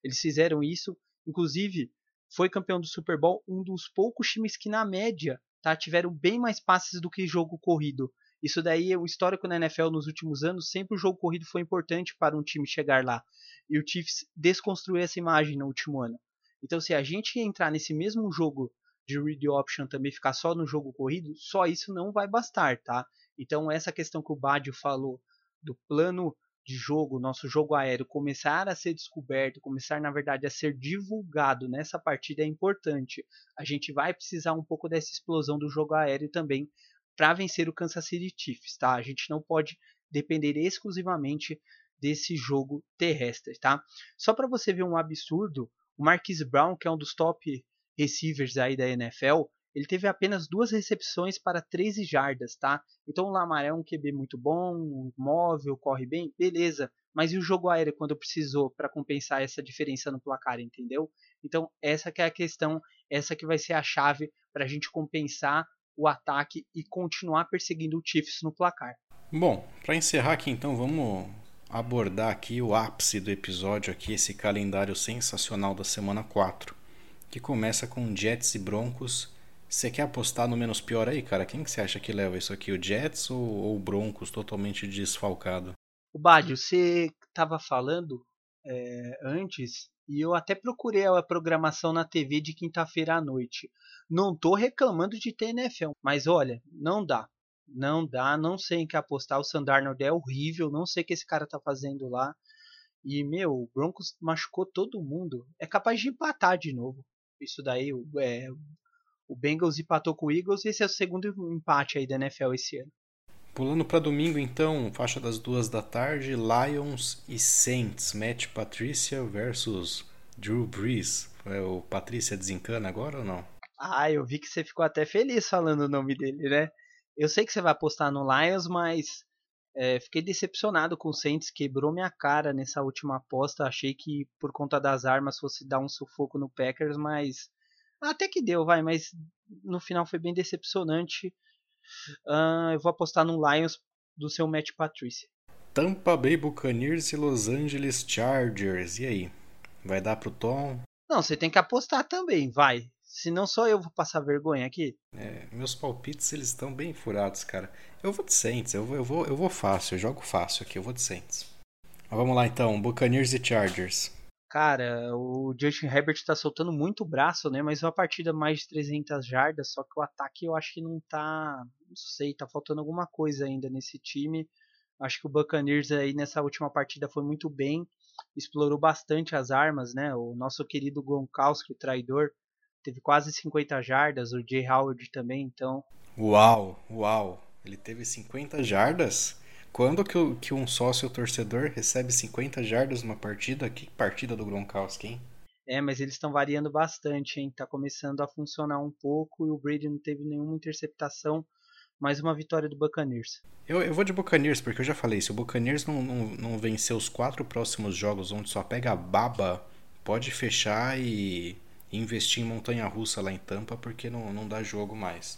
S2: Eles fizeram isso, inclusive foi campeão do Super Bowl, um dos poucos times que na média, tá, tiveram bem mais passes do que jogo corrido. Isso daí é o histórico na NFL nos últimos anos, sempre o jogo corrido foi importante para um time chegar lá. E o Chiefs desconstruiu essa imagem no último ano. Então, se a gente entrar nesse mesmo jogo de read option também ficar só no jogo corrido, só isso não vai bastar, tá? Então essa questão que o Badio falou do plano de jogo, nosso jogo aéreo começar a ser descoberto, começar na verdade a ser divulgado nessa partida é importante. A gente vai precisar um pouco dessa explosão do jogo aéreo também para vencer o Kansas City Chiefs, tá? A gente não pode depender exclusivamente desse jogo terrestre, tá? Só para você ver um absurdo, o Marquise Brown, que é um dos top receivers aí da NFL, ele teve apenas duas recepções para 13 jardas, tá? Então o Lamar é um QB muito bom, móvel, corre bem, beleza. Mas e o jogo aéreo quando precisou para compensar essa diferença no placar, entendeu? Então essa que é a questão, essa que vai ser a chave para a gente compensar o ataque e continuar perseguindo o Chiefs no placar.
S1: Bom, para encerrar aqui então, vamos abordar aqui o ápice do episódio aqui, esse calendário sensacional da semana 4 que começa com Jets e Broncos. Você quer apostar no menos pior aí, cara? Quem que você acha que leva isso aqui? O Jets ou o Broncos totalmente desfalcado?
S2: O Badio, você estava falando é, antes e eu até procurei a programação na TV de quinta-feira à noite. Não tô reclamando de ter NFL, mas olha, não dá. Não dá, não sei em que apostar. O Sandarnold é horrível, não sei o que esse cara tá fazendo lá. E, meu, o Broncos machucou todo mundo. É capaz de empatar de novo isso daí. É, o Bengals empatou com o Eagles e esse é o segundo empate aí da NFL esse ano.
S1: Pulando para domingo, então, faixa das duas da tarde, Lions e Saints, Matt Patricia versus Drew Brees. É, o Patrícia desencana agora ou não?
S2: Ah, eu vi que você ficou até feliz falando o nome dele, né? Eu sei que você vai apostar no Lions, mas é, fiquei decepcionado com o Saints, quebrou minha cara nessa última aposta. Achei que por conta das armas fosse dar um sufoco no Packers, mas até que deu, vai, mas no final foi bem decepcionante. Uh, eu vou apostar no Lions do seu Matt Patricia.
S1: Tampa Bay Buccaneers e Los Angeles Chargers. E aí? Vai dar pro Tom?
S2: Não, você tem que apostar também, vai. Se não só eu vou passar vergonha aqui.
S1: É, meus palpites eles estão bem furados, cara. Eu vou de Saints, eu vou, eu vou, eu vou fácil, eu jogo fácil aqui, eu vou de Saints. Mas vamos lá então, Buccaneers e Chargers.
S2: Cara, o Justin Herbert tá soltando muito braço, né? Mas uma partida mais de 300 jardas, só que o ataque eu acho que não tá, não sei, tá faltando alguma coisa ainda nesse time. Acho que o Buccaneers aí nessa última partida foi muito bem, explorou bastante as armas, né? O nosso querido Gronkowski, o traidor, teve quase 50 jardas, o Jay Howard também, então.
S1: Uau, uau! Ele teve 50 jardas? Quando que, que um sócio torcedor recebe 50 jardas numa partida? Que partida do Gronkowski, hein?
S2: É, mas eles estão variando bastante, hein? Tá começando a funcionar um pouco e o Brady não teve nenhuma interceptação. Mais uma vitória do Buccaneers.
S1: Eu, eu vou de Buccaneers, porque eu já falei, se o Buccaneers não, não, não vencer os quatro próximos jogos onde só pega a baba, pode fechar e investir em montanha-russa lá em Tampa, porque não, não dá jogo mais.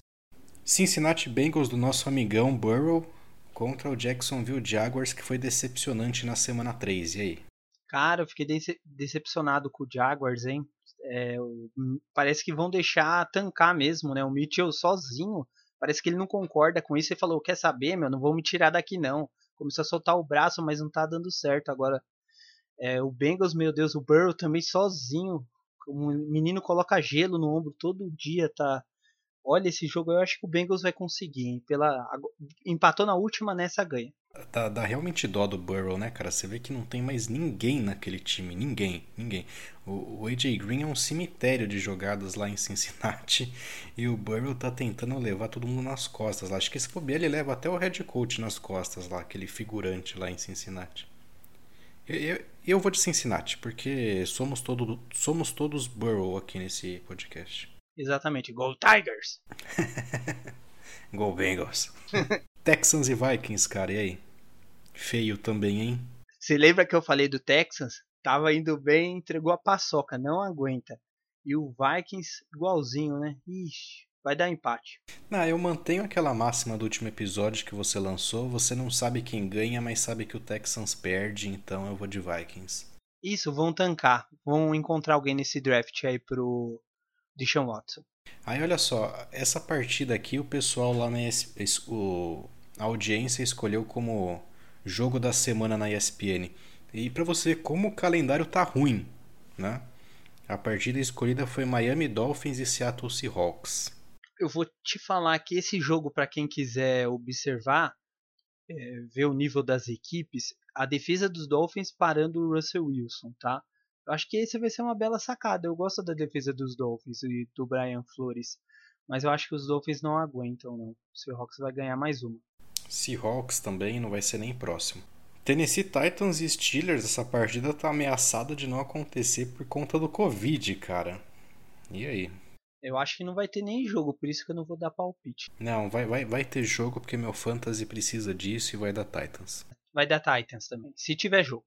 S1: Cincinnati Bengals do nosso amigão Burrow contra o Jacksonville Jaguars, que foi decepcionante na semana 3. E aí?
S2: Cara, eu fiquei dece decepcionado com o Jaguars, hein? É, parece que vão deixar tancar mesmo, né? O Mitchell sozinho, parece que ele não concorda com isso e falou: Quer saber, meu? Não vou me tirar daqui não. Começou a soltar o braço, mas não tá dando certo. Agora, é, o Bengals, meu Deus, o Burrow também sozinho. O menino coloca gelo no ombro todo dia, tá? Olha, esse jogo eu acho que o Bengals vai conseguir. Hein? Pela, empatou na última, nessa ganha.
S1: Dá, dá, realmente dó do Burrow, né, cara? Você vê que não tem mais ninguém naquele time. Ninguém, ninguém. O, o AJ Green é um cemitério de jogadas lá em Cincinnati. E o Burrow tá tentando levar todo mundo nas costas lá. Acho que esse bobear ele leva até o head coach nas costas lá, aquele figurante lá em Cincinnati. Eu, eu, eu vou de Cincinnati, porque somos, todo, somos todos Burrow aqui nesse podcast.
S2: Exatamente, Go Tigers!
S1: Go Bengals! Texans e Vikings, cara, e aí? Feio também, hein?
S2: Você lembra que eu falei do Texans? Tava indo bem, entregou a paçoca, não aguenta. E o Vikings, igualzinho, né? Ixi, vai dar empate.
S1: Não, eu mantenho aquela máxima do último episódio que você lançou. Você não sabe quem ganha, mas sabe que o Texans perde, então eu vou de Vikings.
S2: Isso, vão tancar. Vão encontrar alguém nesse draft aí pro, de Sean Watson.
S1: Aí olha só, essa partida aqui o pessoal lá na o, a audiência escolheu como jogo da semana na ESPN. E para você ver como o calendário tá ruim, né? A partida escolhida foi Miami Dolphins e Seattle Seahawks.
S2: Eu vou te falar que esse jogo, para quem quiser observar, é, ver o nível das equipes, a defesa dos Dolphins parando o Russell Wilson, tá? Eu acho que esse vai ser uma bela sacada. Eu gosto da defesa dos Dolphins e do Brian Flores. Mas eu acho que os Dolphins não aguentam, não. O Seahawks vai ganhar mais uma.
S1: Seahawks também não vai ser nem próximo. Tennessee Titans e Steelers, essa partida tá ameaçada de não acontecer por conta do Covid, cara. E aí?
S2: Eu acho que não vai ter nem jogo, por isso que eu não vou dar palpite.
S1: Não, vai, vai, vai ter jogo porque meu fantasy precisa disso e vai dar Titans.
S2: Vai dar Titans também, se tiver jogo.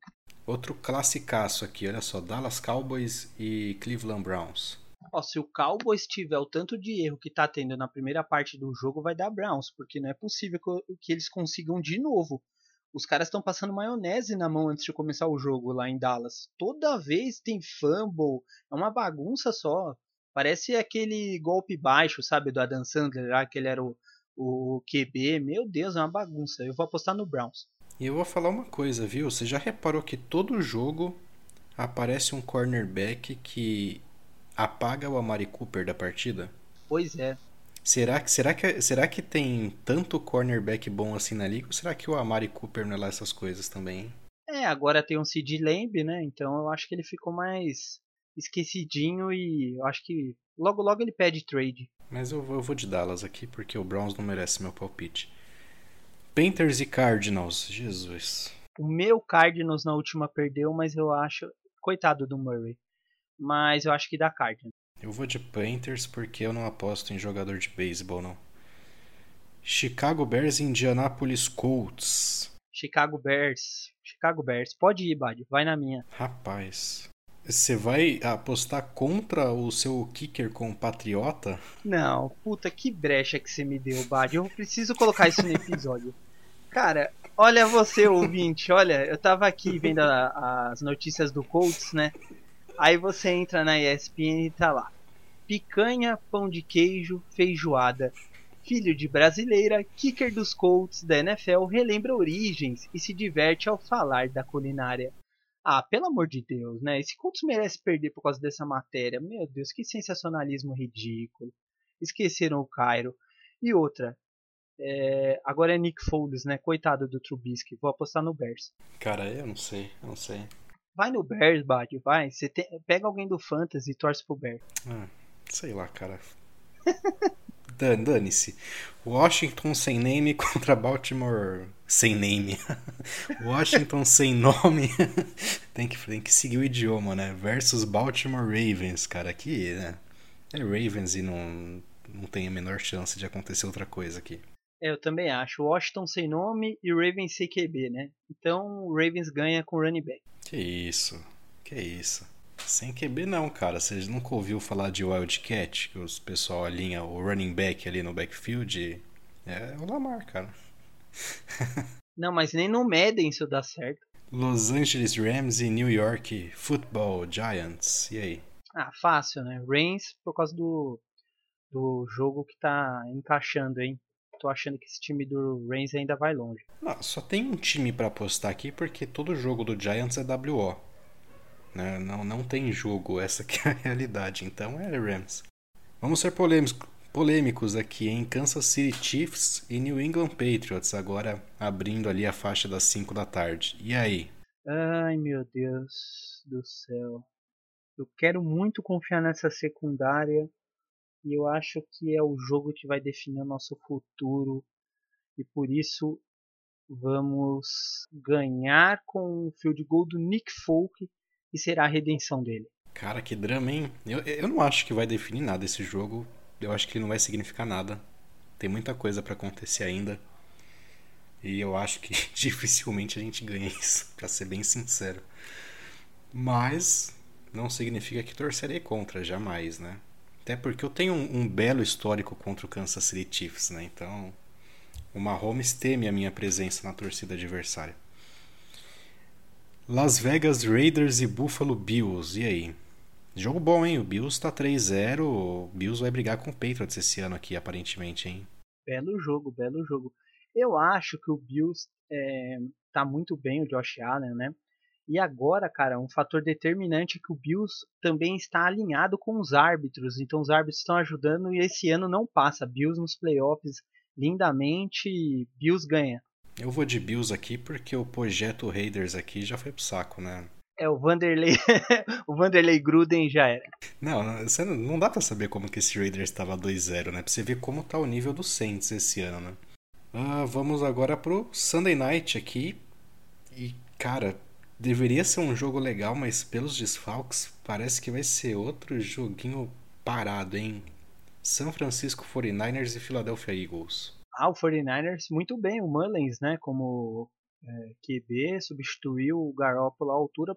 S1: Outro classicaço aqui, olha só, Dallas Cowboys e Cleveland Browns.
S2: Ó, se o Cowboys tiver o tanto de erro que tá tendo na primeira parte do jogo, vai dar Browns, porque não é possível que eles consigam de novo. Os caras estão passando maionese na mão antes de começar o jogo lá em Dallas. Toda vez tem fumble, é uma bagunça só. Parece aquele golpe baixo, sabe, do Adam Sandler, lá, que ele era o, o QB. Meu Deus, é uma bagunça. Eu vou apostar no Browns.
S1: E eu vou falar uma coisa, viu? Você já reparou que todo jogo aparece um cornerback que apaga o Amari Cooper da partida?
S2: Pois é.
S1: Será que, será que, será que tem tanto cornerback bom assim na liga? Ou será que o Amari Cooper não é lá essas coisas também?
S2: É, agora tem um Sid Lamb, né? Então eu acho que ele ficou mais esquecidinho e eu acho que logo logo ele pede trade.
S1: Mas eu, eu vou de Dallas aqui porque o Browns não merece meu palpite. Panthers e Cardinals, Jesus.
S2: O meu Cardinals na última perdeu, mas eu acho. Coitado do Murray. Mas eu acho que dá Cardinals.
S1: Eu vou de Panthers porque eu não aposto em jogador de beisebol, não. Chicago Bears e Indianapolis Colts.
S2: Chicago Bears. Chicago Bears. Pode ir, Bad. Vai na minha.
S1: Rapaz. Você vai apostar contra o seu kicker compatriota?
S2: Não, puta que brecha que você me deu, Bad. Eu preciso colocar isso no episódio. Cara, olha você, ouvinte, olha, eu tava aqui vendo a, as notícias do Colts, né? Aí você entra na ESPN e tá lá. picanha, pão de queijo, feijoada. Filho de brasileira, kicker dos Colts da NFL relembra origens e se diverte ao falar da culinária. Ah, pelo amor de Deus, né? Esse Colts merece perder por causa dessa matéria. Meu Deus, que sensacionalismo ridículo. Esqueceram o Cairo. E outra, é, agora é Nick Foles, né? Coitado do Trubisky. Vou apostar no Bears.
S1: Cara, eu não sei, eu não sei.
S2: Vai no Bears, Bad, vai. Você te... pega alguém do Fantasy e torce pro Bears.
S1: Ah, sei lá, cara. Dan, dane-se. Washington sem name contra Baltimore sem name. Washington sem nome. tem, que, tem que seguir o idioma, né? Versus Baltimore Ravens, cara. Aqui, né? É Ravens e não, não tem a menor chance de acontecer outra coisa aqui.
S2: É, eu também acho. Washington sem nome e Ravens sem QB, né? Então o Ravens ganha com running back.
S1: Que isso, que isso. Sem QB não, cara. Você nunca ouviu falar de Wildcat? Que os pessoal alinha o running back ali no backfield? É o Lamar, cara.
S2: não, mas nem no Madden isso dá certo.
S1: Los Angeles Rams e New York Football Giants. E aí?
S2: Ah, fácil, né? Rams por causa do, do jogo que tá encaixando, hein? Tô achando que esse time do Rams ainda vai longe.
S1: Não, só tem um time para apostar aqui porque todo jogo do Giants é WO. Né? Não, não tem jogo, essa que é a realidade. Então é Rams. Vamos ser polêmicos, polêmicos aqui em Kansas City Chiefs e New England Patriots, agora abrindo ali a faixa das 5 da tarde. E aí?
S2: Ai meu Deus do céu. Eu quero muito confiar nessa secundária e eu acho que é o jogo que vai definir o nosso futuro e por isso vamos ganhar com o field goal do Nick Folk e será a redenção dele.
S1: Cara, que drama, hein? Eu, eu não acho que vai definir nada esse jogo. Eu acho que ele não vai significar nada. Tem muita coisa para acontecer ainda. E eu acho que dificilmente a gente ganha isso, pra ser bem sincero. Mas não significa que torcerei contra, jamais, né? Até porque eu tenho um, um belo histórico contra o Kansas City Chiefs, né? Então, o Mahomes teme a minha presença na torcida adversária. Las Vegas Raiders e Buffalo Bills. E aí? Jogo bom, hein? O Bills tá 3-0. O Bills vai brigar com o Patriots esse ano aqui, aparentemente, hein?
S2: Belo jogo, belo jogo. Eu acho que o Bills é, tá muito bem, o Josh Allen, né? E agora, cara, um fator determinante é que o Bills também está alinhado com os árbitros. Então os árbitros estão ajudando e esse ano não passa. Bills nos playoffs lindamente, Bills ganha.
S1: Eu vou de Bills aqui porque o projeto Raiders aqui já foi pro saco, né?
S2: É, o Vanderlei, o Vanderlei Gruden já era.
S1: Não, você não, não dá para saber como que esse Raiders estava 2-0, né? Pra você ver como tá o nível do Saints esse ano, né? Ah, vamos agora pro Sunday Night aqui. E, cara, deveria ser um jogo legal, mas pelos desfalques, parece que vai ser outro joguinho parado, hein? São Francisco 49ers e Philadelphia Eagles.
S2: Ah, o 49ers muito bem, o Mullins, né, como é, QB, substituiu o Garoppolo à altura.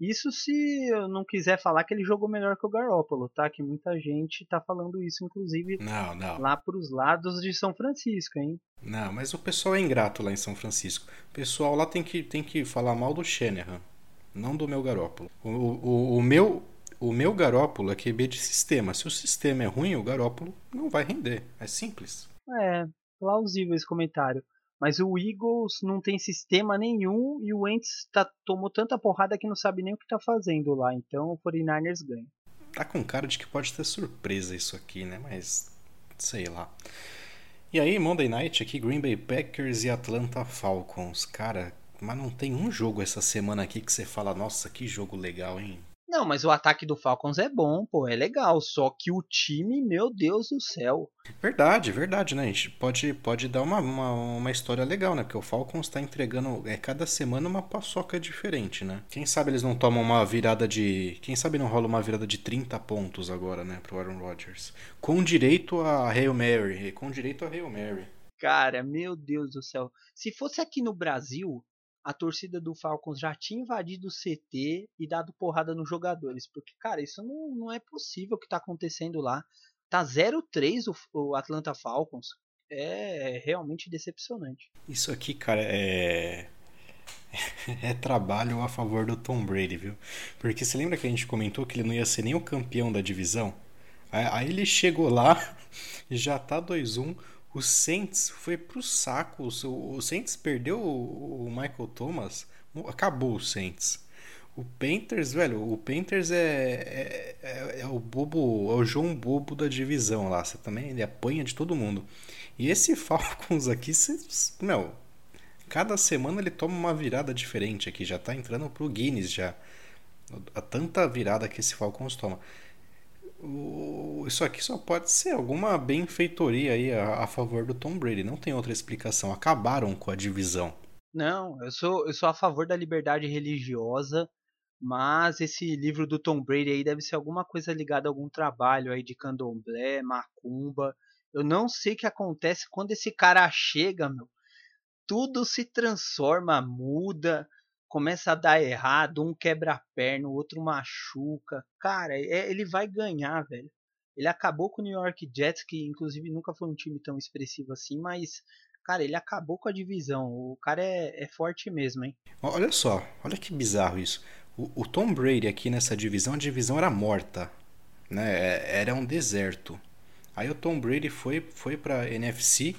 S2: Isso se eu não quiser falar que ele jogou melhor que o Garoppolo, tá? Que muita gente tá falando isso, inclusive
S1: não, não.
S2: lá pros lados de São Francisco, hein?
S1: Não, mas o pessoal é ingrato lá em São Francisco. O pessoal lá tem que, tem que falar mal do Shanahan, não do meu Garópolo. O, o, o, meu, o meu Garópolo é QB de sistema. Se o sistema é ruim, o Garópolo não vai render. É simples.
S2: É, plausível esse comentário. Mas o Eagles não tem sistema nenhum e o Wentz tá, tomou tanta porrada que não sabe nem o que tá fazendo lá. Então o 49ers ganha.
S1: Tá com cara de que pode ter surpresa isso aqui, né? Mas sei lá. E aí, Monday Night aqui, Green Bay Packers e Atlanta Falcons. Cara, mas não tem um jogo essa semana aqui que você fala, nossa, que jogo legal, hein?
S2: Não, mas o ataque do Falcons é bom, pô, é legal. Só que o time, meu Deus do céu.
S1: Verdade, verdade, né? A gente pode, pode dar uma, uma, uma história legal, né? Porque o Falcons está entregando é, cada semana uma paçoca diferente, né? Quem sabe eles não tomam uma virada de. Quem sabe não rola uma virada de 30 pontos agora, né? Pro Aaron Rodgers. Com direito a Hail Mary. Com direito a Hail Mary.
S2: Cara, meu Deus do céu. Se fosse aqui no Brasil, a torcida do Falcons já tinha invadido o CT e dado porrada nos jogadores. Porque, cara, isso não, não é possível o que tá acontecendo lá. Tá 0-3 o, o Atlanta Falcons. É realmente decepcionante.
S1: Isso aqui, cara, é. É trabalho a favor do Tom Brady, viu? Porque você lembra que a gente comentou que ele não ia ser nem o campeão da divisão? Aí ele chegou lá, já tá 2-1. O Saints foi pro saco. O Saints perdeu o Michael Thomas. Acabou o Saints. O Panthers, velho, o Panthers é, é, é, é, o bobo, é o João Bobo da divisão lá. Você também ele apanha de todo mundo. E esse Falcons aqui, cê, meu, cada semana ele toma uma virada diferente aqui. Já tá entrando pro Guinness já. A tanta virada que esse Falcons toma. Isso aqui só pode ser alguma benfeitoria aí a, a favor do Tom Brady. Não tem outra explicação. Acabaram com a divisão.
S2: Não, eu sou, eu sou a favor da liberdade religiosa mas esse livro do Tom Brady aí deve ser alguma coisa ligada a algum trabalho aí de candomblé, macumba. Eu não sei o que acontece quando esse cara chega, meu. Tudo se transforma, muda, começa a dar errado, um quebra a perna, o outro machuca. Cara, é, ele vai ganhar, velho. Ele acabou com o New York Jets, que inclusive nunca foi um time tão expressivo assim, mas cara, ele acabou com a divisão. O cara é, é forte mesmo, hein?
S1: Olha só, olha que bizarro isso. O, o Tom Brady aqui nessa divisão, a divisão era morta, né? É, era um deserto. Aí o Tom Brady foi, foi para NFC,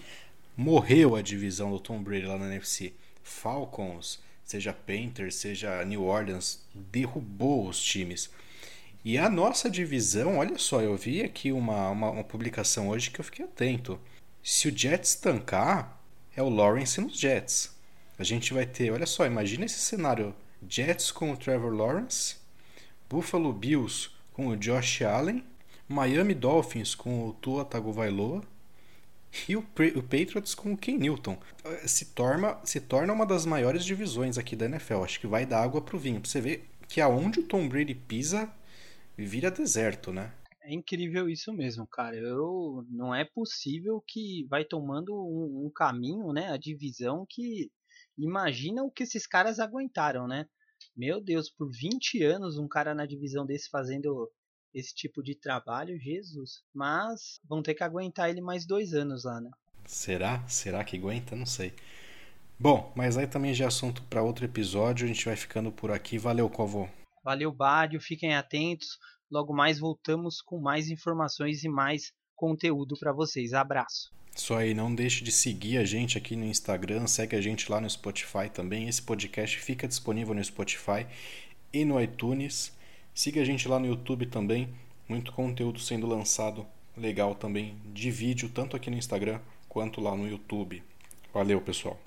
S1: morreu a divisão do Tom Brady lá na NFC. Falcons, seja Panthers, seja New Orleans, derrubou os times. E a nossa divisão, olha só, eu vi aqui uma, uma, uma, publicação hoje que eu fiquei atento. Se o Jets tancar, é o Lawrence nos Jets. A gente vai ter, olha só, imagina esse cenário Jets com o Trevor Lawrence, Buffalo Bills com o Josh Allen, Miami Dolphins com o Tua Tagovailoa e o, o Patriots com o Ken Newton. Se torna, se torna uma das maiores divisões aqui da NFL. Acho que vai dar água pro vinho. Pra você ver que aonde o Tom Brady pisa, vira deserto, né?
S2: É incrível isso mesmo, cara. Eu não é possível que vai tomando um, um caminho, né? A divisão que imagina o que esses caras aguentaram, né? Meu Deus, por 20 anos um cara na divisão desse fazendo esse tipo de trabalho, Jesus. Mas vão ter que aguentar ele mais dois anos lá, né?
S1: Será? Será que aguenta? Não sei. Bom, mas aí também já é assunto para outro episódio. A gente vai ficando por aqui. Valeu, Covo.
S2: Valeu, Bádio. Fiquem atentos. Logo mais voltamos com mais informações e mais conteúdo para vocês. Abraço.
S1: Isso aí, não deixe de seguir a gente aqui no Instagram, segue a gente lá no Spotify também. Esse podcast fica disponível no Spotify e no iTunes. Siga a gente lá no YouTube também, muito conteúdo sendo lançado legal também de vídeo, tanto aqui no Instagram quanto lá no YouTube. Valeu, pessoal.